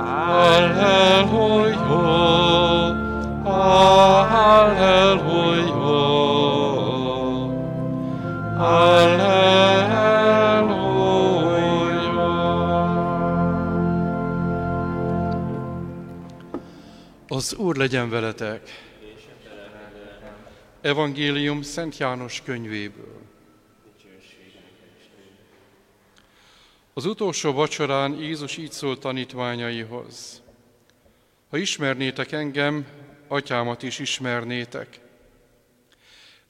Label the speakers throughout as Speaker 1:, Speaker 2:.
Speaker 1: Halleluja, halleluja, halleluja. Az Úr legyen veletek! Evangélium Szent János könyvéből. Az utolsó vacsorán Jézus így szólt tanítványaihoz. Ha ismernétek engem, atyámat is ismernétek.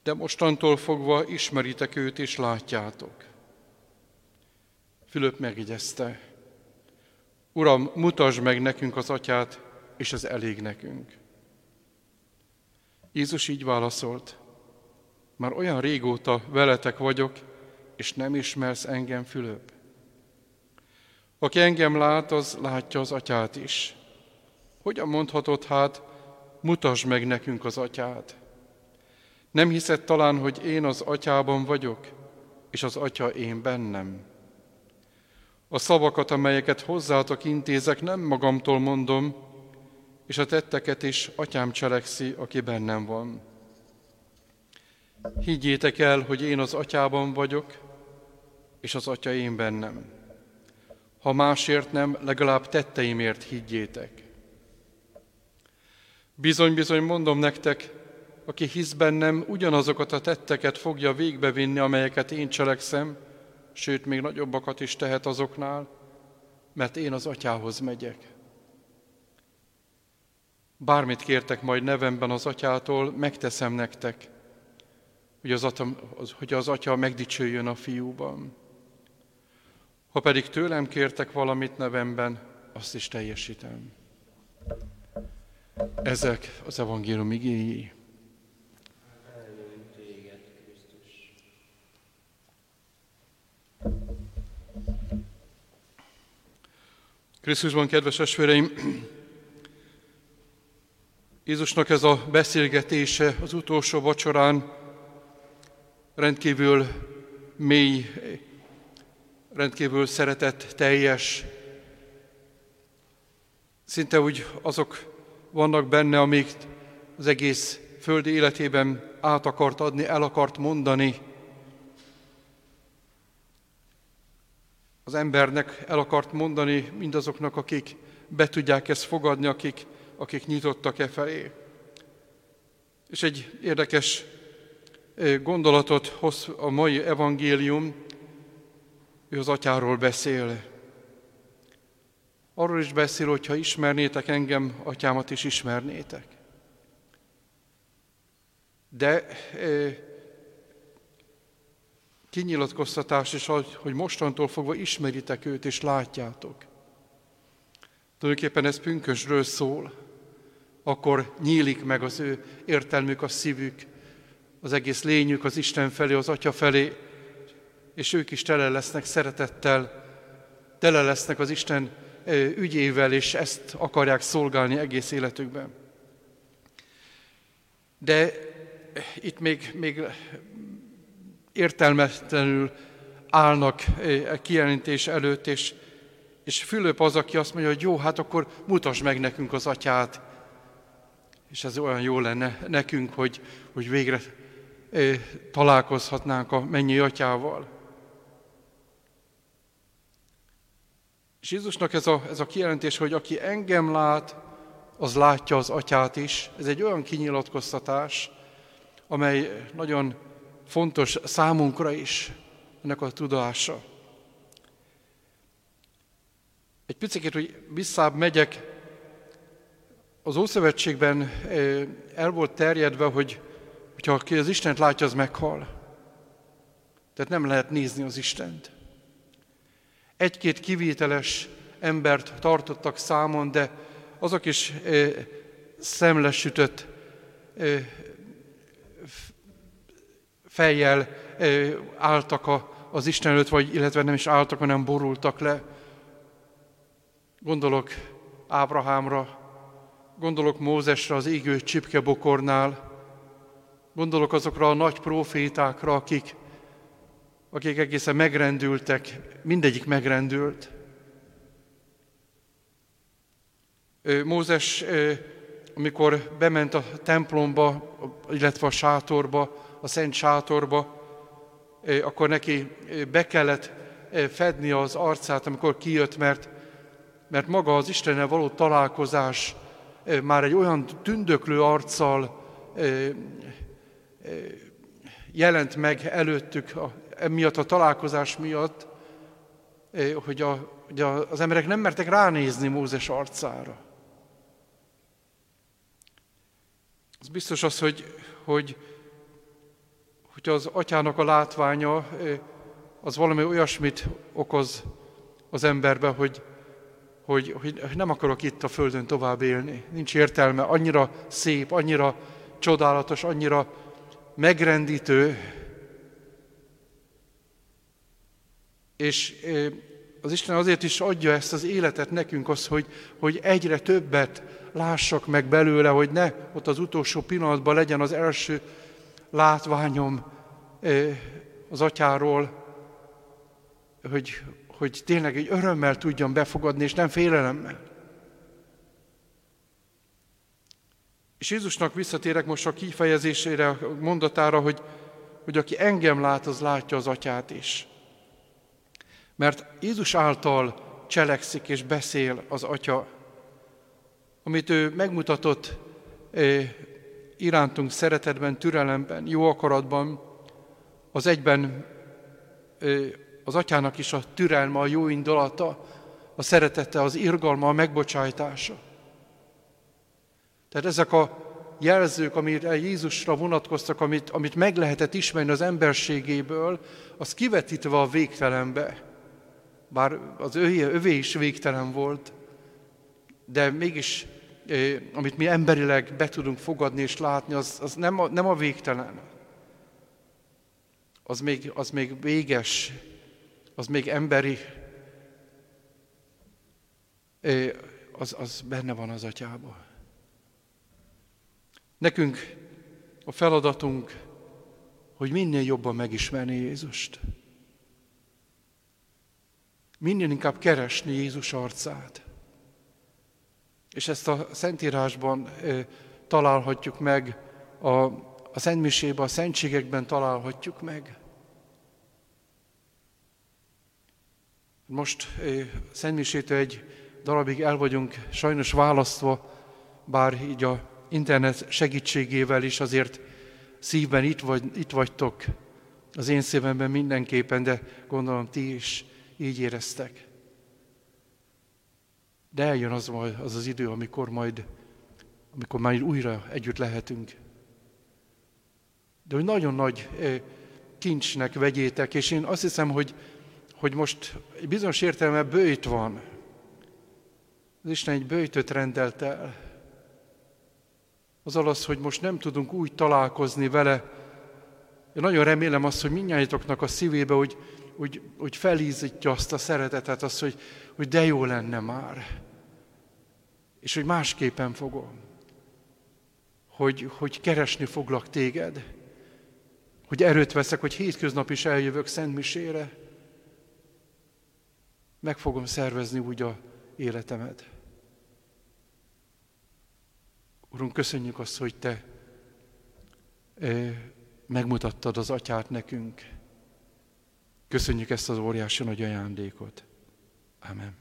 Speaker 1: De mostantól fogva ismeritek őt és látjátok. Fülöp megigyezte. Uram, mutasd meg nekünk az atyát, és ez elég nekünk. Jézus így válaszolt. Már olyan régóta veletek vagyok, és nem ismersz engem, Fülöp. Aki engem lát, az látja az atyát is. Hogyan mondhatod hát, mutasd meg nekünk az atyát? Nem hiszed talán, hogy én az atyában vagyok, és az atya én bennem? A szavakat, amelyeket hozzátok intézek, nem magamtól mondom, és a tetteket is atyám cselekszi, aki bennem van. Higgyétek el, hogy én az atyában vagyok, és az atya én bennem. Ha másért nem, legalább tetteimért higgyétek. Bizony-bizony mondom nektek, aki hisz bennem, ugyanazokat a tetteket fogja végbevinni, amelyeket én cselekszem, sőt, még nagyobbakat is tehet azoknál, mert én az atyához megyek. Bármit kértek majd nevemben az atyától, megteszem nektek, hogy az, atya, hogy az atya megdicsőjön a fiúban. Ha pedig tőlem kértek valamit nevemben, azt is teljesítem. Ezek az evangélium igényi. Krisztusban, kedves esvéreim, Jézusnak ez a beszélgetése az utolsó vacsorán rendkívül mély, rendkívül szeretett, teljes. Szinte úgy azok vannak benne, amik az egész földi életében át akart adni, el akart mondani. Az embernek el akart mondani mindazoknak, akik be tudják ezt fogadni, akik akik nyitottak e felé. És egy érdekes gondolatot hoz a mai evangélium, ő az atyáról beszél. Arról is beszél, hogy ha ismernétek engem, atyámat is ismernétek. De e, kinyilatkoztatás is, hogy mostantól fogva ismeritek őt és látjátok. Tulajdonképpen ez pünkösről szól akkor nyílik meg az ő értelmük, a szívük, az egész lényük az Isten felé, az Atya felé, és ők is tele lesznek szeretettel, tele lesznek az Isten ügyével, és ezt akarják szolgálni egész életükben. De itt még, még értelmetlenül állnak a kijelentés előtt, és, és Fülöp az, aki azt mondja, hogy jó, hát akkor mutasd meg nekünk az atyát, és ez olyan jó lenne nekünk, hogy, hogy végre találkozhatnánk a mennyi atyával. És Jézusnak ez a, ez a kijelentés, hogy aki engem lát, az látja az atyát is. Ez egy olyan kinyilatkoztatás, amely nagyon fontos számunkra is, ennek a tudása. Egy picit, hogy visszább megyek az Ószövetségben el volt terjedve, hogy ha aki az Istent látja, az meghal. Tehát nem lehet nézni az Istent. Egy-két kivételes embert tartottak számon, de azok is szemlesütött fejjel álltak az Isten előtt, vagy illetve nem is álltak, hanem borultak le. Gondolok Ábrahámra, Gondolok Mózesre az égő csipkebokornál, gondolok azokra a nagy profétákra, akik, akik egészen megrendültek, mindegyik megrendült. Mózes, amikor bement a templomba, illetve a sátorba, a szent sátorba, akkor neki be kellett fedni az arcát, amikor kijött, mert, mert maga az Istennel való találkozás már egy olyan tündöklő arccal jelent meg előttük, emiatt a találkozás miatt, hogy, a, hogy az emberek nem mertek ránézni Mózes arcára. Az biztos az, hogy, hogy, hogy az atyának a látványa az valami olyasmit okoz az emberbe, hogy, hogy, hogy nem akarok itt a Földön tovább élni. Nincs értelme, annyira szép, annyira csodálatos, annyira megrendítő. És az Isten azért is adja ezt az életet nekünk, az, hogy, hogy egyre többet lássak meg belőle, hogy ne ott az utolsó pillanatban legyen az első látványom az atyáról, hogy, hogy tényleg egy örömmel tudjam befogadni, és nem félelemmel. És Jézusnak visszatérek most a kifejezésére, a mondatára, hogy, hogy aki engem lát, az látja az atyát is. Mert Jézus által cselekszik és beszél az atya, amit ő megmutatott eh, irántunk szeretetben, türelemben, jó akaratban, az egyben eh, az atyának is a türelme, a jó indulata, a szeretete, az irgalma, a megbocsájtása. Tehát ezek a jelzők, amire Jézusra vonatkoztak, amit, amit meg lehetett ismerni az emberségéből, az kivetítve a végtelenbe. Bár az övé, övé is végtelen volt, de mégis, amit mi emberileg be tudunk fogadni és látni, az, az nem, a, nem a végtelen. Az még, az még véges, az még emberi, az, az benne van az atyában. Nekünk a feladatunk, hogy minél jobban megismerni Jézust. Minél inkább keresni Jézus arcát. És ezt a Szentírásban találhatjuk meg, a, a Szentmisében, a Szentségekben találhatjuk meg. Most Szentmisétől egy darabig el vagyunk sajnos választva, bár így a internet segítségével is azért szívben itt, vagy, itt vagytok, az én szívemben mindenképpen, de gondolom ti is így éreztek. De eljön az, az az idő, amikor majd, amikor majd újra együtt lehetünk. De hogy nagyon nagy kincsnek vegyétek, és én azt hiszem, hogy, hogy most egy bizonyos értelme bőjt van. Az Isten egy bőjtöt rendelt el az az, hogy most nem tudunk úgy találkozni vele. Én nagyon remélem azt, hogy mindnyájtoknak a szívébe, hogy, hogy, hogy felízítja azt a szeretetet, azt, hogy, hogy de jó lenne már. És hogy másképpen fogom. Hogy, hogy keresni foglak téged. Hogy erőt veszek, hogy hétköznap is eljövök Szentmisére. Meg fogom szervezni úgy a életemet. Urunk, köszönjük azt, hogy Te megmutattad az atyát nekünk. Köszönjük ezt az óriási nagy ajándékot. Amen.